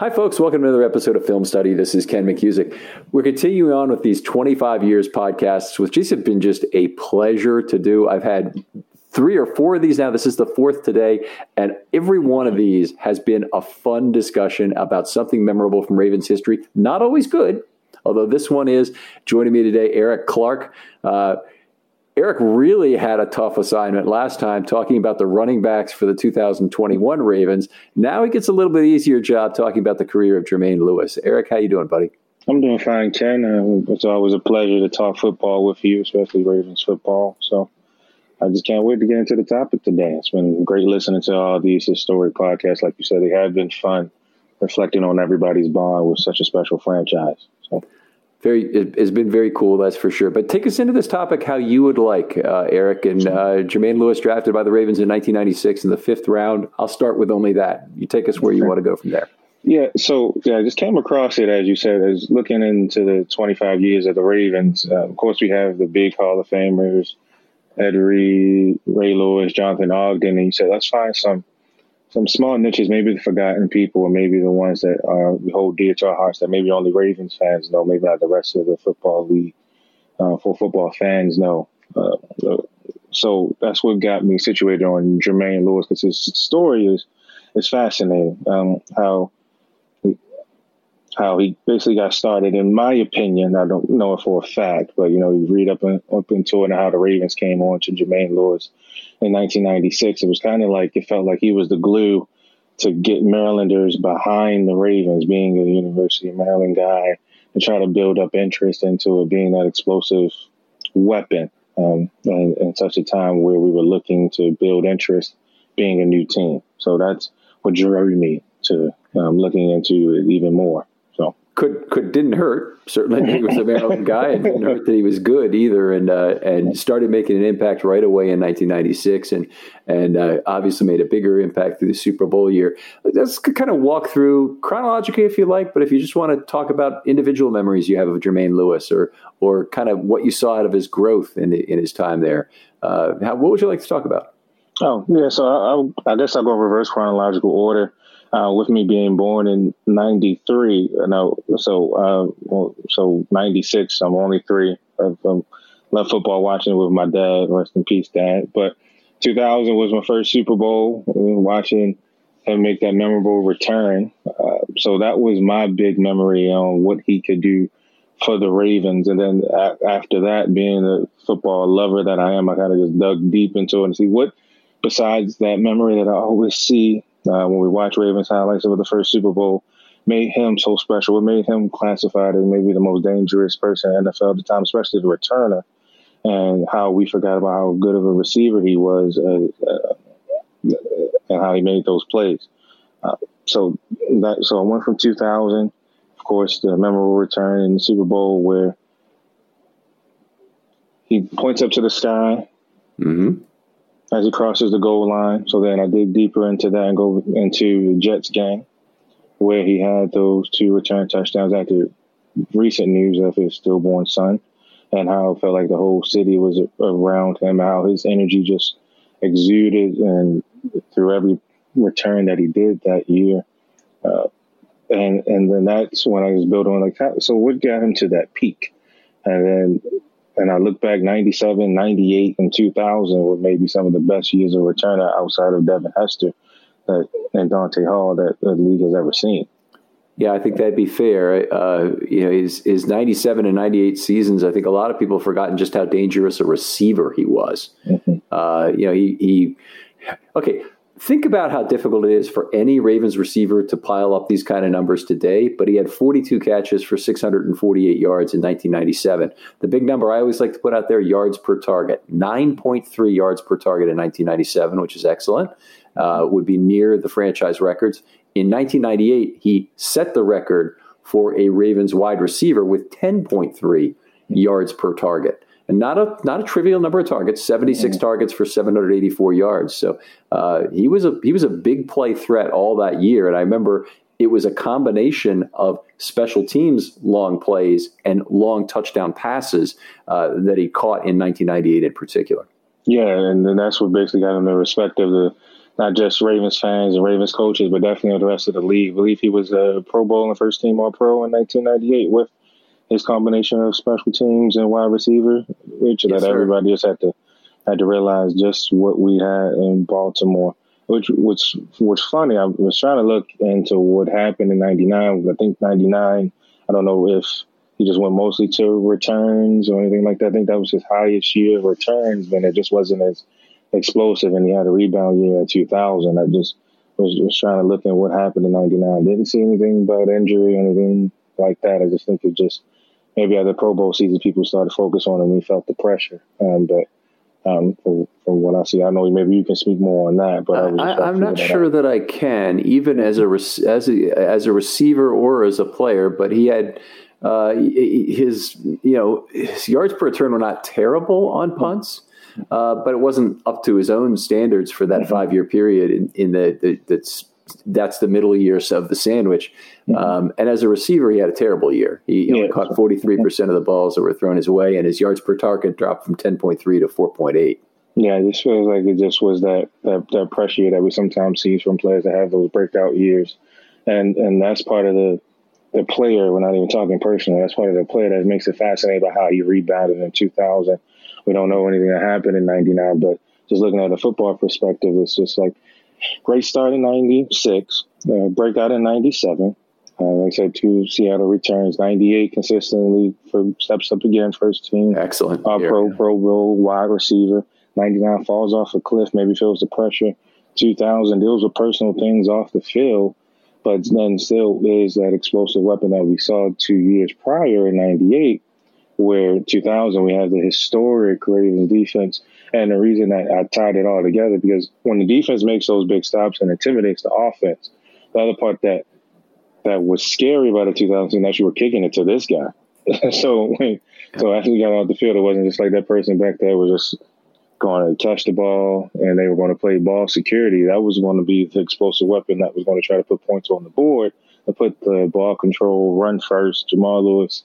Hi, folks. Welcome to another episode of Film Study. This is Ken McKusick. We're continuing on with these 25 years podcasts, which just have been just a pleasure to do. I've had three or four of these now. This is the fourth today. And every one of these has been a fun discussion about something memorable from Ravens history. Not always good, although this one is. Joining me today, Eric Clark. Uh, Eric really had a tough assignment last time talking about the running backs for the 2021 Ravens. Now he gets a little bit easier job talking about the career of Jermaine Lewis. Eric, how you doing, buddy? I'm doing fine, Ken. Uh, it's always a pleasure to talk football with you, especially Ravens football. So I just can't wait to get into the topic today. It's been great listening to all these historic podcasts. Like you said, they have been fun reflecting on everybody's bond with such a special franchise. So very it's been very cool that's for sure. But take us into this topic how you would like uh, eric. And uh, jermaine lewis drafted by the ravens in 1996 in the fifth round. I'll start with only that. You take us where you want to go from there. Yeah so yeah i just came across it as you said as looking into the 25 years of the ravens. Uh, of course we have the big hall of famers ed reed ray lewis jonathan ogden and you said let's find some some small niches, maybe the forgotten people, or maybe the ones that uh, we hold dear to our hearts that maybe only Ravens fans know, maybe not the rest of the football league uh, for football fans know. Uh, so that's what got me situated on Jermaine Lewis because his story is is fascinating. Um, how how he basically got started. In my opinion, I don't know it for a fact, but you know, you read up in, up into it and how the Ravens came on to Jermaine Lewis in 1996. It was kind of like it felt like he was the glue to get Marylanders behind the Ravens, being a University of Maryland guy, and try to build up interest into it being that explosive weapon. Um, and, in such a time where we were looking to build interest, being a new team. So that's what drove me to um, looking into it even more could could didn't hurt. Certainly, he was a Maryland guy, and didn't hurt that he was good either. And uh, and started making an impact right away in 1996, and and uh, obviously made a bigger impact through the Super Bowl year. Let's kind of walk through chronologically, if you like. But if you just want to talk about individual memories you have of Jermaine Lewis, or or kind of what you saw out of his growth in in his time there, uh, how, what would you like to talk about? Oh yeah, so I, I, I guess I'll go in reverse chronological order uh, with me being born in 93, no, so, uh, so 96, I'm only three. I've um, left football watching with my dad. Rest in peace, dad. But 2000 was my first Super Bowl. Watching and make that memorable return. Uh, so that was my big memory on what he could do for the Ravens. And then a- after that, being a football lover that I am, I kind of just dug deep into it and see what, besides that memory that I always see uh, when we watch Ravens highlights of the first Super Bowl, made him so special. What made him classified as maybe the most dangerous person in the NFL at the time, especially the returner, and how we forgot about how good of a receiver he was. Uh, uh, and how he made those plays. Uh, so that so I went from 2000, of course, the memorable return in the Super Bowl where he points up to the sky mm-hmm. As he crosses the goal line. So then I dig deeper into that and go into the Jets game where he had those two return touchdowns after recent news of his stillborn son and how it felt like the whole city was around him, how his energy just exuded and through every return that he did that year. Uh, and and then that's when I was building on like so what got him to that peak? And then and I look back 97, 98, and 2000 were maybe some of the best years of returner outside of Devin Hester that, and Dante Hall that the league has ever seen. Yeah, I think that'd be fair. Uh, you know, his his ninety seven and ninety eight seasons. I think a lot of people have forgotten just how dangerous a receiver he was. Mm-hmm. Uh, you know, he he. Okay, think about how difficult it is for any Ravens receiver to pile up these kind of numbers today. But he had forty two catches for six hundred and forty eight yards in nineteen ninety seven. The big number I always like to put out there: yards per target, nine point three yards per target in nineteen ninety seven, which is excellent. Uh, would be near the franchise records. In 1998, he set the record for a Ravens wide receiver with 10.3 yards per target. And not a not a trivial number of targets, 76 mm-hmm. targets for 784 yards. So uh, he was a he was a big play threat all that year. And I remember it was a combination of special teams long plays and long touchdown passes uh, that he caught in 1998 in particular. Yeah, and, and that's what basically got him the respect of the not just Ravens fans and Ravens coaches, but definitely the rest of the league. I believe he was a Pro Bowl and first team All Pro in 1998 with his combination of special teams and wide receiver, which yes, that sir. everybody just had to had to realize just what we had in Baltimore. Which which was funny. I was trying to look into what happened in '99. I think '99. I don't know if he just went mostly to returns or anything like that. I think that was his highest year of returns, but it just wasn't as explosive, and he had a rebound year in 2000. I just was, was trying to look at what happened in 99. Didn't see anything about injury or anything like that. I just think it just maybe at the Pro Bowl season, people started to focus on him. He felt the pressure. Um, but um, from, from what I see, I know maybe you can speak more on that. But I am not sure out. that I can, even as a as a as a receiver or as a player. But he had uh, his you know his yards per return were not terrible on punts. Uh, but it wasn't up to his own standards for that mm-hmm. five year period in, in the, the, that's that's the middle years of the sandwich. Mm-hmm. Um, and as a receiver, he had a terrible year. He yeah, caught 43% of the balls that were thrown his way, and his yards per target dropped from 10.3 to 4.8. Yeah, this feels like it just was that, that, that pressure that we sometimes see from players that have those breakout years. And and that's part of the the player, we're not even talking personally, that's part of the player that makes it fascinating about how he rebounded in 2000 we don't know anything that happened in 99, but just looking at a football perspective, it's just like great start in 96, uh, breakout in 97. Uh, like I said, two Seattle returns, 98 consistently for steps up again, first team. Excellent. Uh, pro, pro bowl, wide receiver. 99 falls off a cliff, maybe feels the pressure. 2000 deals with personal things off the field, but then still is that explosive weapon that we saw two years prior in 98 where 2000 we have the historic Ravens defense. And the reason that I tied it all together because when the defense makes those big stops and intimidates the offense, the other part that that was scary about the 2000 team that you were kicking it to this guy. so when, so after we got off the field, it wasn't just like that person back there was just going to catch the ball and they were going to play ball security. That was going to be the explosive weapon that was going to try to put points on the board to put the ball control, run first, Jamal Lewis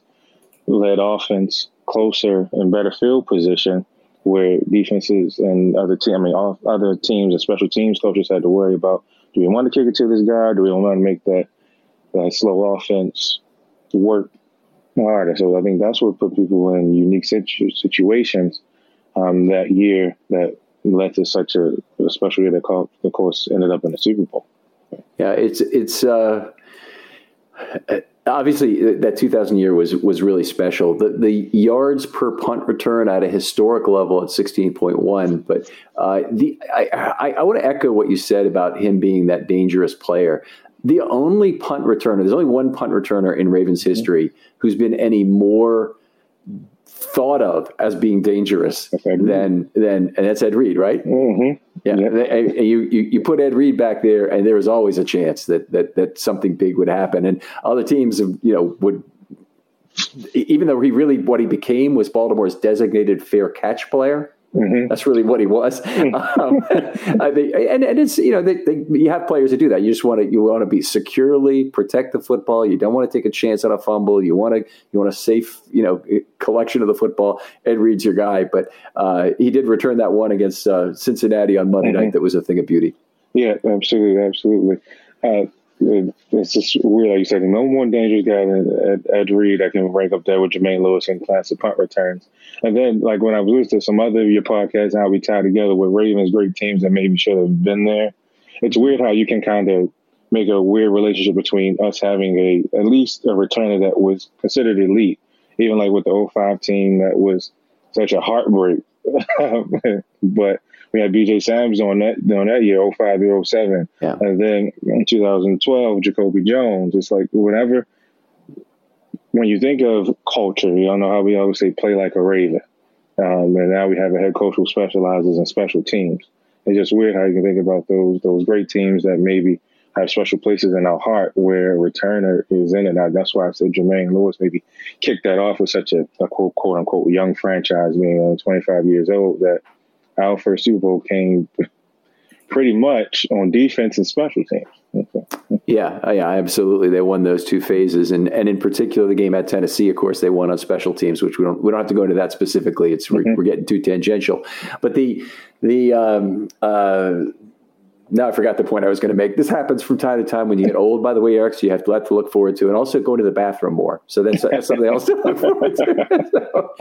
led offense closer and better field position where defenses and other team, I mean, all, other teams and special teams coaches had to worry about: Do we want to kick it to this guy? Do we want to make that that slow offense work harder? So I think that's what put people in unique situ- situations um, that year that led to such a, a special year that, of course, ended up in the Super Bowl. Yeah, it's it's uh, obviously that 2000 year was was really special. The the yards per punt return at a historic level at 16.1. But uh, the I, I, I want to echo what you said about him being that dangerous player. The only punt returner, there's only one punt returner in Ravens history who's been any more thought of as being dangerous than than and that's Ed Reed, right? Mm-hmm. Yeah, yep. you, you you put Ed Reed back there, and there was always a chance that that that something big would happen, and other teams, you know, would even though he really what he became was Baltimore's designated fair catch player. Mm-hmm. That's really what he was. um, and, and it's you know they, they, you have players that do that. You just want to you want to be securely protect the football. You don't want to take a chance on a fumble. You want to you want a safe you know collection of the football. Ed Reed's your guy, but uh, he did return that one against uh, Cincinnati on Monday mm-hmm. night. That was a thing of beauty. Yeah, absolutely, absolutely. Uh, it's just weird, like you said, no more dangerous guy Ed, Ed Reed that can rank up there with Jermaine Lewis in classic punt returns. And then, like when I was listening to some other of your podcasts, how we tie together with Ravens great teams that maybe should have been there. It's weird how you can kind of make a weird relationship between us having a at least a returner that was considered elite, even like with the 05 team that was such a heartbreak. but we had BJ Sams on that on that year, 05 to 07. Yeah. And then in 2012, Jacoby Jones. It's like whenever, when you think of culture, you all know how we always say play like a Raven. Um, and now we have a head coach who specializes in special teams. It's just weird how you can think about those those great teams that maybe have special places in our heart where returner is in it. Now, that's why I said Jermaine Lewis maybe kicked that off with such a, a quote, quote unquote young franchise being only 25 years old that our first Super Bowl came pretty much on defense and special teams. yeah, yeah, absolutely. They won those two phases, and and in particular, the game at Tennessee, of course, they won on special teams, which we don't we don't have to go into that specifically. It's mm-hmm. we're, we're, getting too tangential, but the the um, uh, now I forgot the point I was going to make. This happens from time to time when you get old, by the way, Eric. So you have to, have to look forward to, and also go to the bathroom more. So that's, that's something else to look forward to. so,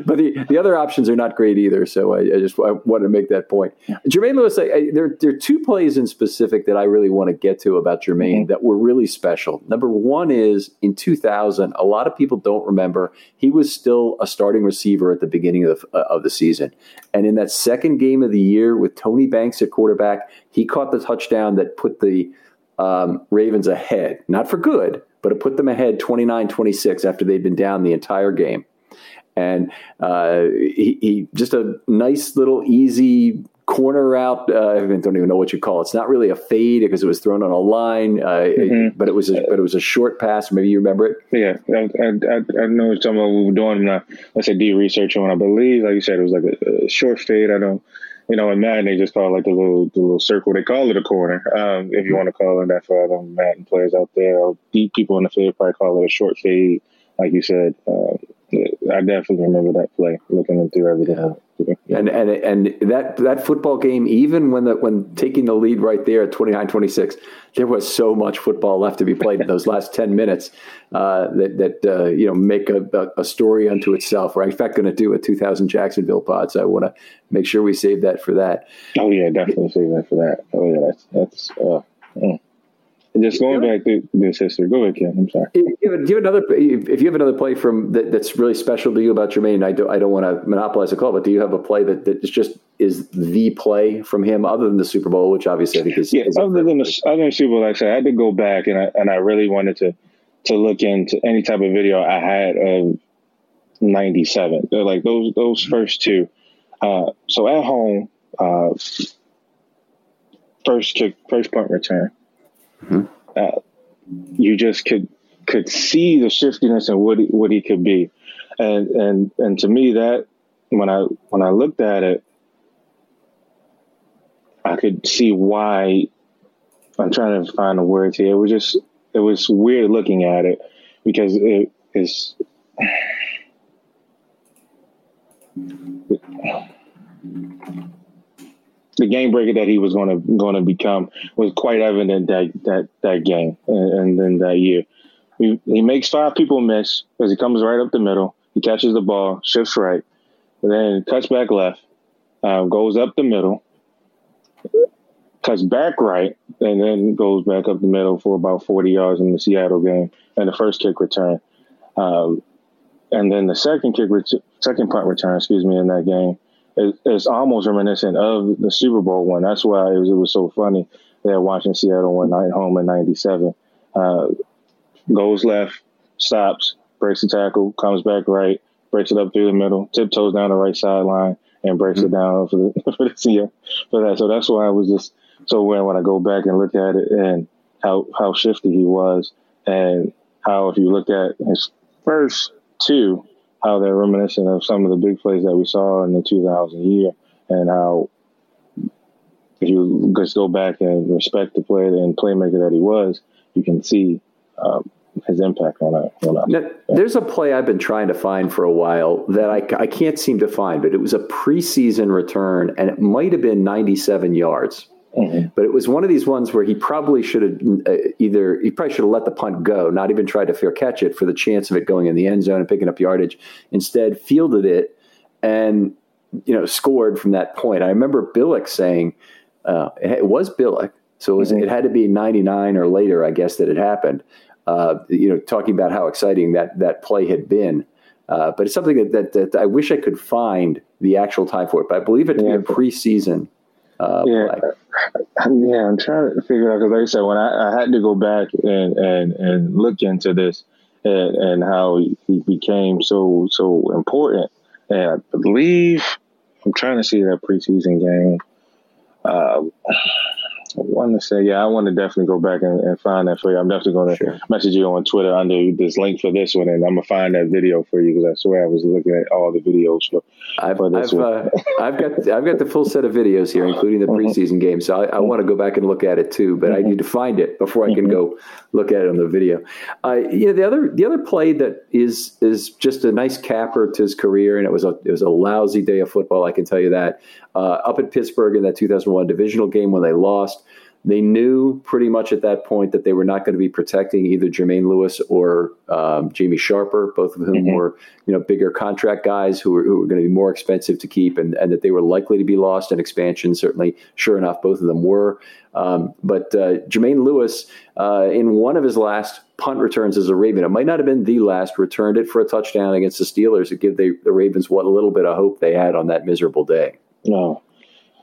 but the, the other options are not great either. So I, I just I wanted to make that point. Jermaine Lewis, I, I, there there are two plays in specific that I really want to get to about Jermaine mm-hmm. that were really special. Number one is in 2000. A lot of people don't remember he was still a starting receiver at the beginning of the, of the season, and in that second game of the year with Tony Banks at quarterback he caught the touchdown that put the um, Ravens ahead, not for good, but it put them ahead 29 26 after they'd been down the entire game. And uh, he, he, just a nice little easy corner route. Uh, I don't even know what you call it. It's not really a fade because it was thrown on a line, uh, mm-hmm. it, but it was a, but it was a short pass. Maybe you remember it. Yeah, I, I, I know some of what we were doing. Uh, let's say D research on. I believe, like you said, it was like a, a short fade. I don't you know, in Madden they just call it like the little the little circle. They call it a corner, um, if you want to call it that for other Madden players out there. Or deep people in the field probably call it a short fade, like you said. Uh, I definitely remember that play, looking through everything. Yeah. And and and that that football game, even when the when taking the lead right there at 29-26, there was so much football left to be played in those last ten minutes uh, that that uh, you know make a, a, story unto itself. We're in fact going to do a 2000 Jacksonville pod, so I want to make sure we save that for that. Oh yeah, definitely save that for that. Oh yeah, that's that's. Uh, mm. Just going back to this history. Go ahead, Ken. I'm sorry. Give, give another. If you have another play from that, that's really special to you about Jermaine, I don't. I don't want to monopolize the call, but do you have a play that that is just is the play from him, other than the Super Bowl, which obviously I think is. Yeah, is other than the other than Super Bowl, like I said, I had to go back and I and I really wanted to to look into any type of video I had of '97. Like those those first two. Uh, so at home, uh, first kick, first punt return. Mm-hmm. Uh, you just could could see the shiftiness and what he, what he could be, and and and to me that when I when I looked at it, I could see why. I'm trying to find the words here. It was just it was weird looking at it because it is the game breaker that he was going to going to become was quite evident that that that game and, then that year. He, he makes five people miss because he comes right up the middle. He catches the ball, shifts right, then cuts back left, uh, goes up the middle, cuts back right, and then goes back up the middle for about 40 yards in the Seattle game and the first kick return. Um, and then the second kick, ret- second punt return, excuse me, in that game is, is almost reminiscent of the Super Bowl one. That's why it was, it was so funny. They're watching Seattle one night home in '97. Uh, goes left, stops, breaks the tackle, comes back right, breaks it up through the middle, tiptoes down the right sideline, and breaks mm-hmm. it down for the for the yeah, for that. So that's why I was just so when when I go back and look at it and how how shifty he was, and how if you look at his first two, how they're reminiscent of some of the big plays that we saw in the 2000 year, and how if you just go back and respect the player and playmaker that he was, you can see um, his impact on it. On now, there's a play I've been trying to find for a while that I, I can't seem to find, but it was a preseason return, and it might have been 97 yards. Mm-hmm. But it was one of these ones where he probably should have uh, either he probably should have let the punt go, not even tried to fair catch it for the chance of it going in the end zone and picking up yardage. Instead, fielded it and you know scored from that point. I remember Billick saying uh, it was Billick, so it, was, mm-hmm. it had to be 99 or later, I guess, that it happened. Uh, you know, talking about how exciting that that play had been. Uh, but it's something that, that, that, I wish I could find the actual time for it. But I believe it to yeah. be a preseason uh, yeah. Yeah, I'm trying to figure out because, like I said, when I, I, had to go back and, and, and look into this and, and how he, he became so so important, and I believe I'm trying to see that preseason game. Uh, want to say, yeah, I want to definitely go back and, and find that for you. I'm definitely going to sure. message you on Twitter under this link for this one, and I'm gonna find that video for you because I swear I was looking at all the videos for, I've, for this I've, one. uh, I've got I've got the full set of videos here, including the mm-hmm. preseason game. So I, I want to go back and look at it too, but mm-hmm. I need to find it before I can mm-hmm. go look at it on the video. Uh, you know, the other the other play that is is just a nice capper to his career, and it was a it was a lousy day of football. I can tell you that. Uh, up at Pittsburgh in that 2001 divisional game when they lost. They knew pretty much at that point that they were not going to be protecting either Jermaine Lewis or um, Jamie Sharper, both of whom mm-hmm. were you know bigger contract guys who were, who were going to be more expensive to keep, and, and that they were likely to be lost in expansion. Certainly, sure enough, both of them were. Um, but uh, Jermaine Lewis, uh, in one of his last punt returns as a Raven, it might not have been the last, returned it for a touchdown against the Steelers to give the, the Ravens what little bit of hope they had on that miserable day. No.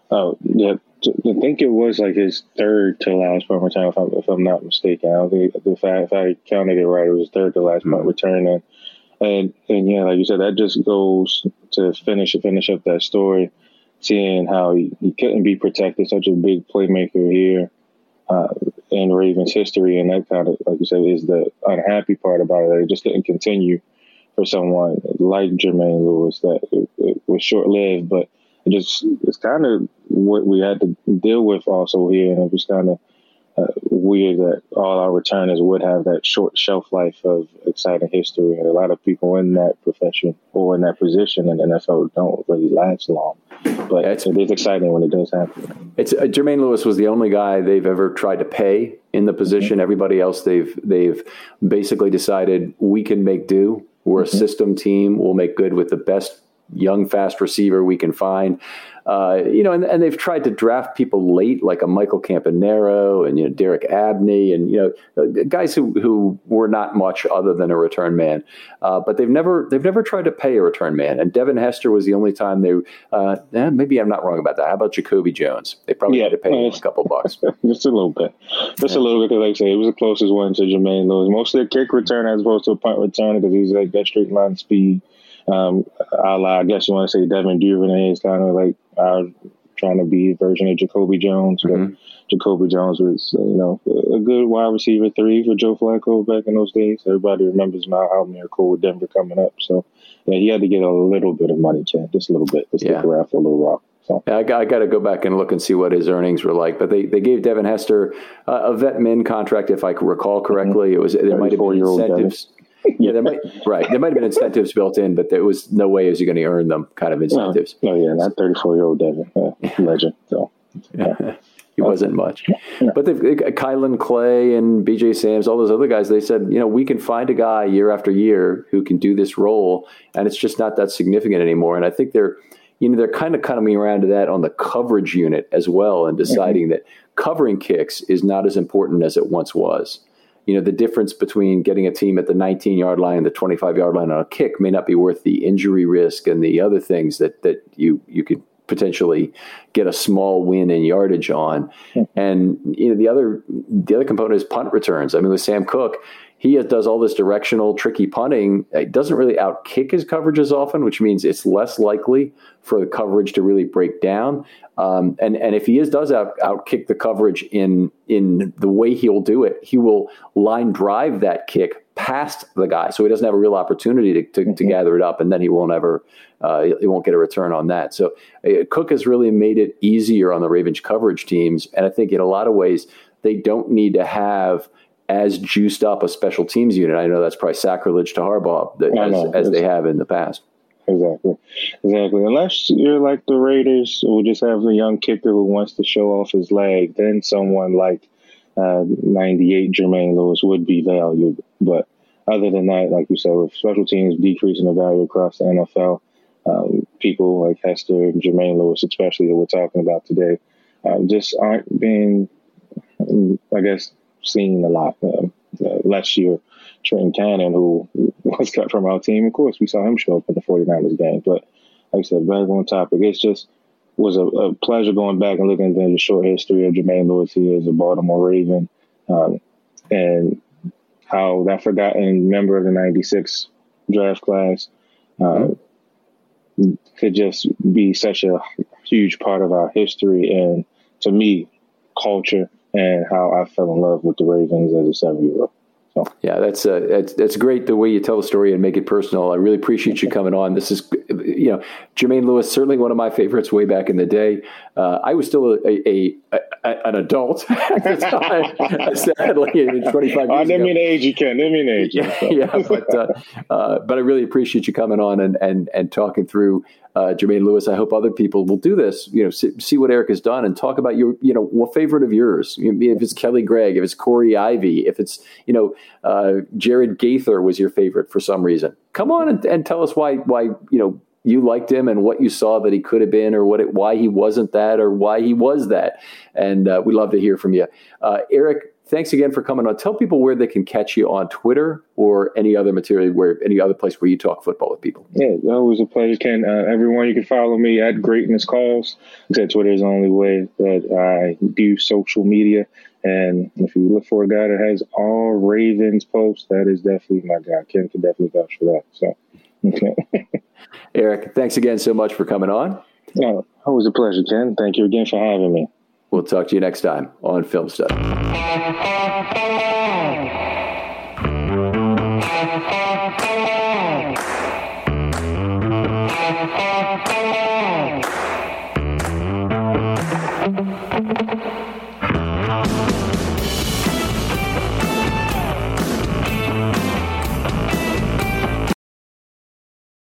Oh, yeah. I think it was like his third to last punt return, if I'm, if I'm not mistaken. I don't think if I, if I counted it right, it was third to last mm-hmm. punt return. And, and and yeah, like you said, that just goes to finish finish up that story, seeing how he, he couldn't be protected, such a big playmaker here uh, in Ravens history, and that kind of like you said is the unhappy part about it. that It just didn't continue for someone like Jermaine Lewis. That it, it was short lived, but it just it's kind of what we had to deal with also here, and it was kind of uh, weird that all our returners would have that short shelf life of exciting history, and a lot of people in that profession or in that position in the NFL don't really last long. But it's, it is exciting when it does happen. It's uh, Jermaine Lewis was the only guy they've ever tried to pay in the position. Mm-hmm. Everybody else they've they've basically decided we can make do. We're mm-hmm. a system team. We'll make good with the best young, fast receiver we can find. Uh, you know, and, and they've tried to draft people late, like a Michael Campanaro and you know Derek Abney, and you know uh, guys who who were not much other than a return man. Uh, but they've never they've never tried to pay a return man. And Devin Hester was the only time they. Uh, eh, maybe I'm not wrong about that. How about Jacoby Jones? They probably yeah, had to pay him a couple bucks. just a little bit, just yeah. a little bit. Because like I say, it was the closest one to Jermaine Lewis. Mostly a kick return as opposed to a punt return because he's like that straight line speed. Um, I guess you want to say Devin Duvernay is kind of like our trying to be a version of Jacoby Jones, but mm-hmm. Jacoby Jones was, you know, a good wide receiver three for Joe Flacco back in those days. Everybody remembers Mile High miracle with Denver coming up. So, yeah, he had to get a little bit of money, Chad, just a little bit, stick yeah. around for a little while. So. Yeah, I got, I got, to go back and look and see what his earnings were like. But they, they gave Devin Hester uh, a vet min contract, if I recall correctly. Mm-hmm. It was there might have been incentives yeah, there might right. There might have been incentives built in, but there was no way is he going to earn them kind of incentives. No, no yeah, not thirty four year old Devin, uh, legend. So. Yeah. he wasn't much. But they've Kaelin Clay and BJ Sams, all those other guys, they said, you know, we can find a guy year after year who can do this role, and it's just not that significant anymore. And I think they're, you know, they're kind of coming around to that on the coverage unit as well, and deciding mm-hmm. that covering kicks is not as important as it once was. You know, the difference between getting a team at the 19 yard line and the 25 yard line on a kick may not be worth the injury risk and the other things that, that you, you could potentially get a small win in yardage on. And you know the other the other component is punt returns. I mean, with Sam Koch, he does all this directional, tricky punting. It doesn't really outkick his coverages often, which means it's less likely for the coverage to really break down. Um, and and if he is does out outkick the coverage in in the way he'll do it, he will line drive that kick past the guy, so he doesn't have a real opportunity to to, mm-hmm. to gather it up, and then he won't ever uh, he won't get a return on that. So uh, Koch has really made it easier on the Ravens coverage teams, and I think in a lot of ways they don't need to have as juiced up a special teams unit. I know that's probably sacrilege to Harbaugh that, as, as they have in the past. Exactly, exactly. Unless you're like the Raiders, who just have a young kicker who wants to show off his leg, then someone like uh, 98 Jermaine Lewis would be valued. But other than that, like you said, with special teams decreasing the value across the NFL, um, people like Hester and Jermaine Lewis, especially that we're talking about today, um, just aren't being, I guess, seen a lot. Uh, uh, last year, Trenton Cannon, who was cut from our team, of course, we saw him show up in the 49ers game. But like I said, back on topic, it's just was a, a pleasure going back and looking at the short history of Jermaine Lewis here as a Baltimore Raven um, and how that forgotten member of the 96 draft class uh, could just be such a huge part of our history and to me, culture and how I fell in love with the Ravens as a seven year old. So. Yeah, that's uh, that's that's great the way you tell the story and make it personal. I really appreciate you coming on. This is, you know, Jermaine Lewis certainly one of my favorites way back in the day. Uh, I was still a, a, a, a an adult at the time. Sadly, twenty five. I didn't mean age you can. Didn't mean age. Yeah, yeah but uh, uh, but I really appreciate you coming on and and and talking through uh, Jermaine Lewis. I hope other people will do this. You know, see, see, what Eric has done and talk about your, you know, what favorite of yours. If it's Kelly Gregg, if it's Corey Ivy, if it's you know uh, Jared Gaither was your favorite for some reason. Come on and, and tell us why why you know you liked him and what you saw that he could have been or what it, why he wasn't that or why he was that. And uh, we love to hear from you. Uh, Eric, thanks again for coming on. Tell people where they can catch you on Twitter or any other material where any other place where you talk football with people. Yeah, that was a pleasure, Ken. Uh, everyone, you can follow me at Greatness Calls. That Twitter is the only way that I do social media. And if you look for a guy that has all Ravens posts, that is definitely my guy. Ken can definitely vouch for that. So, okay. Eric, thanks again so much for coming on. Yeah, always a pleasure, Ken. Thank you again for having me. We'll talk to you next time on Film Study.